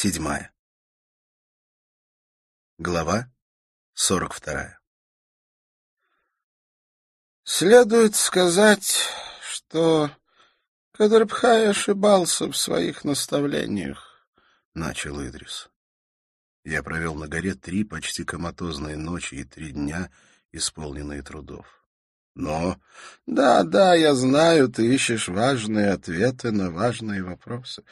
Седьмая. Глава сорок вторая. Следует сказать, что Кадрбхай ошибался в своих наставлениях, — начал Идрис. Я провел на горе три почти коматозные ночи и три дня, исполненные трудов. Но... Да, да, я знаю, ты ищешь важные ответы на важные вопросы.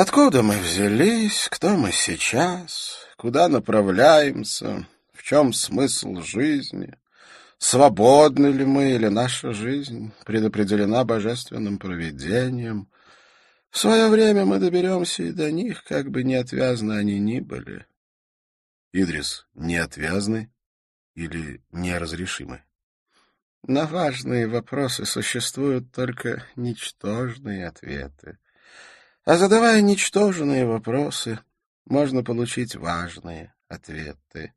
Откуда мы взялись, кто мы сейчас, куда направляемся, в чем смысл жизни, свободны ли мы или наша жизнь предопределена божественным провидением. В свое время мы доберемся и до них, как бы неотвязны они ни были. Идрис, неотвязны или неразрешимы? На важные вопросы существуют только ничтожные ответы. А задавая ничтожные вопросы, можно получить важные ответы.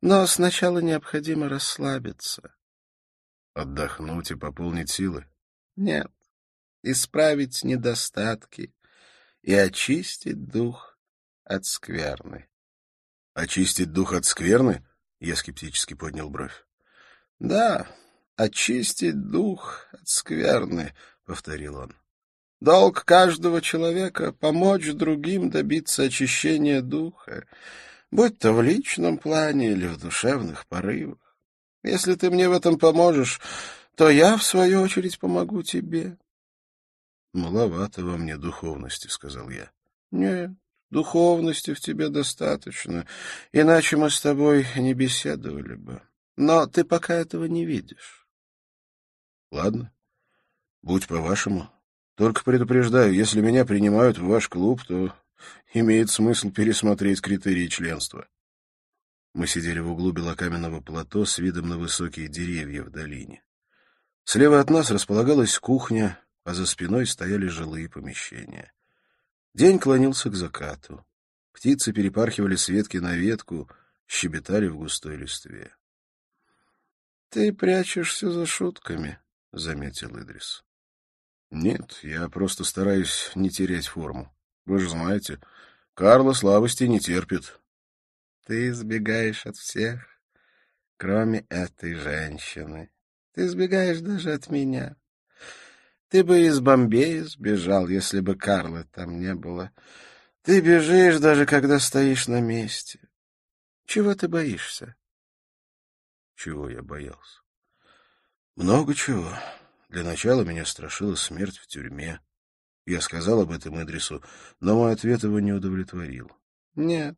Но сначала необходимо расслабиться. Отдохнуть и пополнить силы? Нет. Исправить недостатки и очистить дух от скверны. Очистить дух от скверны? Я скептически поднял бровь. Да, очистить дух от скверны, повторил он. Долг каждого человека — помочь другим добиться очищения духа, будь то в личном плане или в душевных порывах. Если ты мне в этом поможешь, то я, в свою очередь, помогу тебе. — Маловато во мне духовности, — сказал я. — Нет, духовности в тебе достаточно, иначе мы с тобой не беседовали бы. Но ты пока этого не видишь. — Ладно, будь по-вашему. Только предупреждаю, если меня принимают в ваш клуб, то имеет смысл пересмотреть критерии членства. Мы сидели в углу белокаменного плато с видом на высокие деревья в долине. Слева от нас располагалась кухня, а за спиной стояли жилые помещения. День клонился к закату. Птицы перепархивали с ветки на ветку, щебетали в густой листве. — Ты прячешься за шутками, — заметил Идрис. Нет, я просто стараюсь не терять форму. Вы же знаете, Карла слабости не терпит. Ты избегаешь от всех, кроме этой женщины. Ты избегаешь даже от меня. Ты бы из Бомбея сбежал, если бы Карлы там не было. Ты бежишь, даже когда стоишь на месте. Чего ты боишься? Чего я боялся? Много чего. Для начала меня страшила смерть в тюрьме. Я сказал об этом Идрису, но мой ответ его не удовлетворил. — Нет,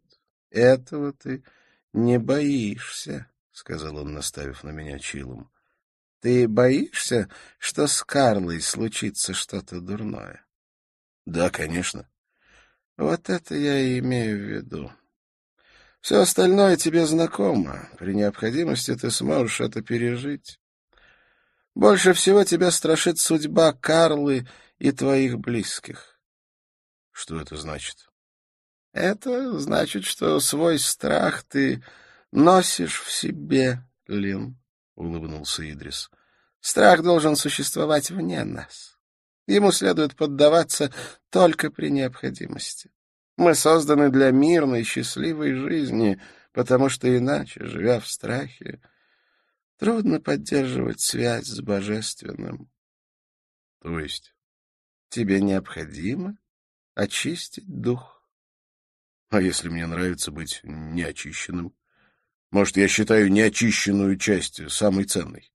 этого ты не боишься, — сказал он, наставив на меня чилом. — Ты боишься, что с Карлой случится что-то дурное? — Да, конечно. — Вот это я и имею в виду. Все остальное тебе знакомо. При необходимости ты сможешь это пережить. Больше всего тебя страшит судьба Карлы и твоих близких. Что это значит? Это значит, что свой страх ты носишь в себе, Лин, — улыбнулся Идрис. Страх должен существовать вне нас. Ему следует поддаваться только при необходимости. Мы созданы для мирной, счастливой жизни, потому что иначе, живя в страхе, Трудно поддерживать связь с божественным. То есть тебе необходимо очистить дух. А если мне нравится быть неочищенным? Может, я считаю неочищенную часть самой ценной?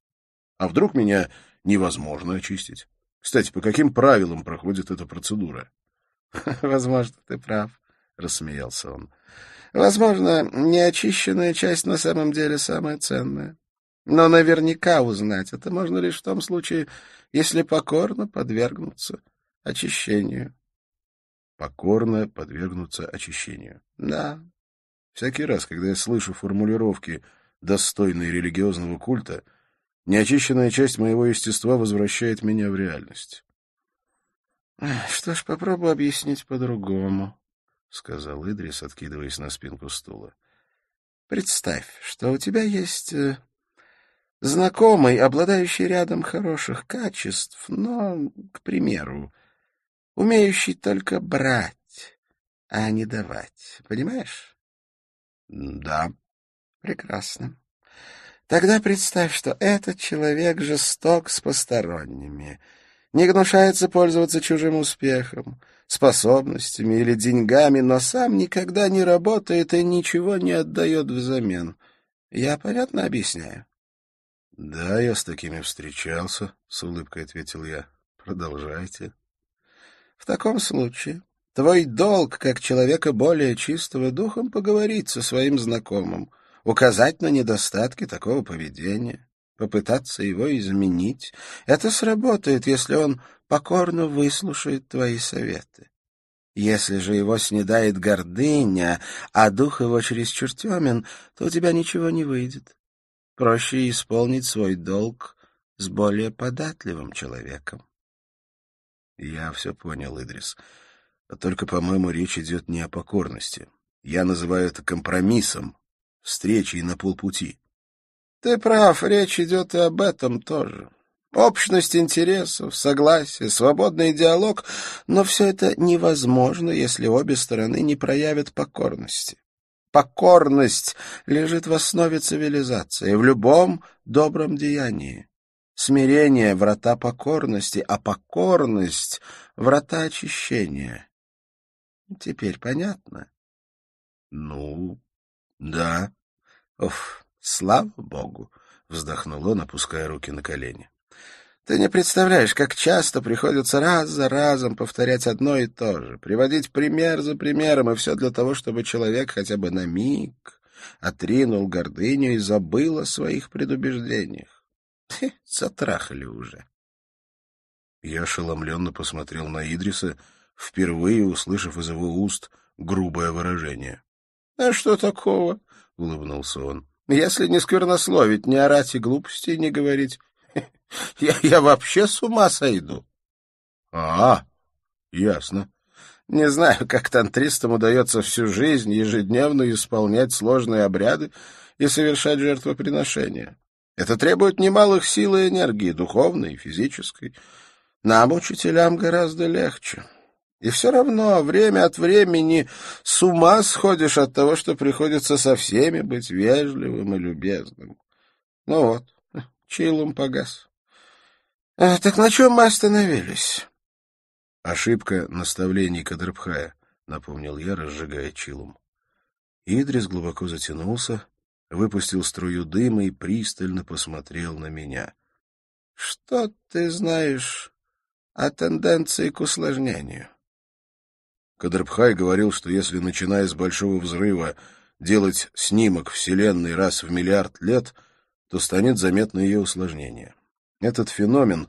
А вдруг меня невозможно очистить? Кстати, по каким правилам проходит эта процедура? — Возможно, ты прав, — рассмеялся он. — Возможно, неочищенная часть на самом деле самая ценная. Но наверняка узнать это можно лишь в том случае, если покорно подвергнуться очищению. Покорно подвергнуться очищению. Да. Всякий раз, когда я слышу формулировки, достойные религиозного культа, неочищенная часть моего естества возвращает меня в реальность. — Что ж, попробую объяснить по-другому, — сказал Идрис, откидываясь на спинку стула. — Представь, что у тебя есть э, знакомый, обладающий рядом хороших качеств, но, к примеру, умеющий только брать, а не давать. Понимаешь? — Да. — Прекрасно. Тогда представь, что этот человек жесток с посторонними, не гнушается пользоваться чужим успехом, способностями или деньгами, но сам никогда не работает и ничего не отдает взамен. Я понятно объясняю? — Да, я с такими встречался, — с улыбкой ответил я. — Продолжайте. — В таком случае твой долг, как человека более чистого духом, поговорить со своим знакомым — указать на недостатки такого поведения, попытаться его изменить. Это сработает, если он покорно выслушает твои советы. Если же его снедает гордыня, а дух его чересчур темен, то у тебя ничего не выйдет. Проще исполнить свой долг с более податливым человеком. Я все понял, Идрис. Только, по-моему, речь идет не о покорности. Я называю это компромиссом, встречей на полпути. Ты прав, речь идет и об этом тоже. Общность интересов, согласие, свободный диалог, но все это невозможно, если обе стороны не проявят покорности. Покорность лежит в основе цивилизации, в любом добром деянии. Смирение — врата покорности, а покорность — врата очищения. Теперь понятно? — Ну, да. Уф, слава богу, вздохнул он, опуская руки на колени. Ты не представляешь, как часто приходится раз за разом повторять одно и то же, приводить пример за примером, и все для того, чтобы человек хотя бы на миг отринул гордыню и забыл о своих предубеждениях. Хе, затрахали уже. Я ошеломленно посмотрел на Идриса, впервые услышав из его уст грубое выражение. — А что такого? — улыбнулся он. — Если не сквернословить, не орать и глупостей не говорить, я, я вообще с ума сойду. — А, ясно. Не знаю, как тантристам удается всю жизнь ежедневно исполнять сложные обряды и совершать жертвоприношения. Это требует немалых сил и энергии, духовной и физической. Нам, учителям, гораздо легче. И все равно время от времени с ума сходишь от того, что приходится со всеми быть вежливым и любезным. Ну вот, чилом погас. А, так на чем мы остановились? Ошибка наставлений Кадрбхая, напомнил я, разжигая чилум. Идрис глубоко затянулся, выпустил струю дыма и пристально посмотрел на меня. — Что ты знаешь о тенденции к усложнению? Кадрбхай говорил, что если, начиная с Большого Взрыва, делать снимок Вселенной раз в миллиард лет, то станет заметно ее усложнение. Этот феномен,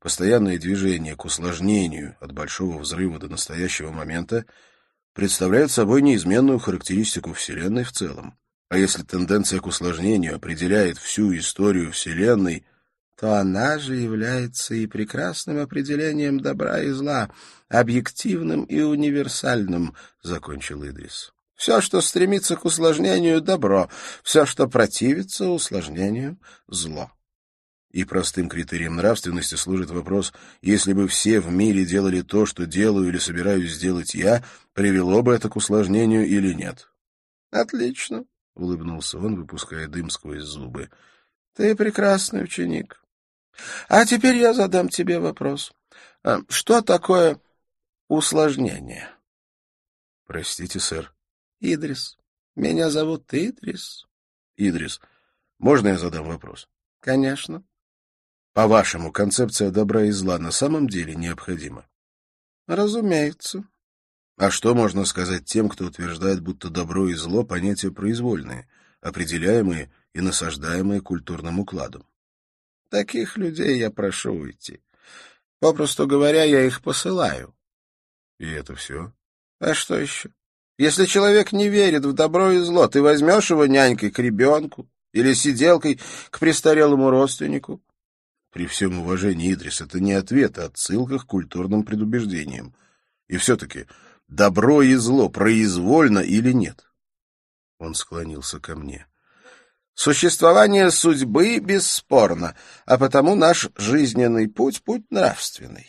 постоянное движение к усложнению от Большого Взрыва до настоящего момента, представляет собой неизменную характеристику Вселенной в целом. А если тенденция к усложнению определяет всю историю Вселенной, то она же является и прекрасным определением добра и зла, объективным и универсальным, — закончил Идрис. Все, что стремится к усложнению — добро, все, что противится усложнению — зло. И простым критерием нравственности служит вопрос, если бы все в мире делали то, что делаю или собираюсь сделать я, привело бы это к усложнению или нет? — Отлично, — улыбнулся он, выпуская дым сквозь зубы. — Ты прекрасный ученик. А теперь я задам тебе вопрос. А, что такое усложнение? Простите, сэр. Идрис. Меня зовут Идрис. Идрис. Можно я задам вопрос? Конечно. По-вашему, концепция добра и зла на самом деле необходима? Разумеется. А что можно сказать тем, кто утверждает, будто добро и зло — понятия произвольные, определяемые и насаждаемые культурным укладом? Таких людей я прошу уйти. Попросту говоря, я их посылаю. И это все? А что еще? Если человек не верит в добро и зло, ты возьмешь его нянькой к ребенку или сиделкой к престарелому родственнику? При всем уважении, Идрис, это не ответ, а отсылка к культурным предубеждениям. И все-таки добро и зло произвольно или нет? Он склонился ко мне. Существование судьбы бесспорно, а потому наш жизненный путь — путь нравственный.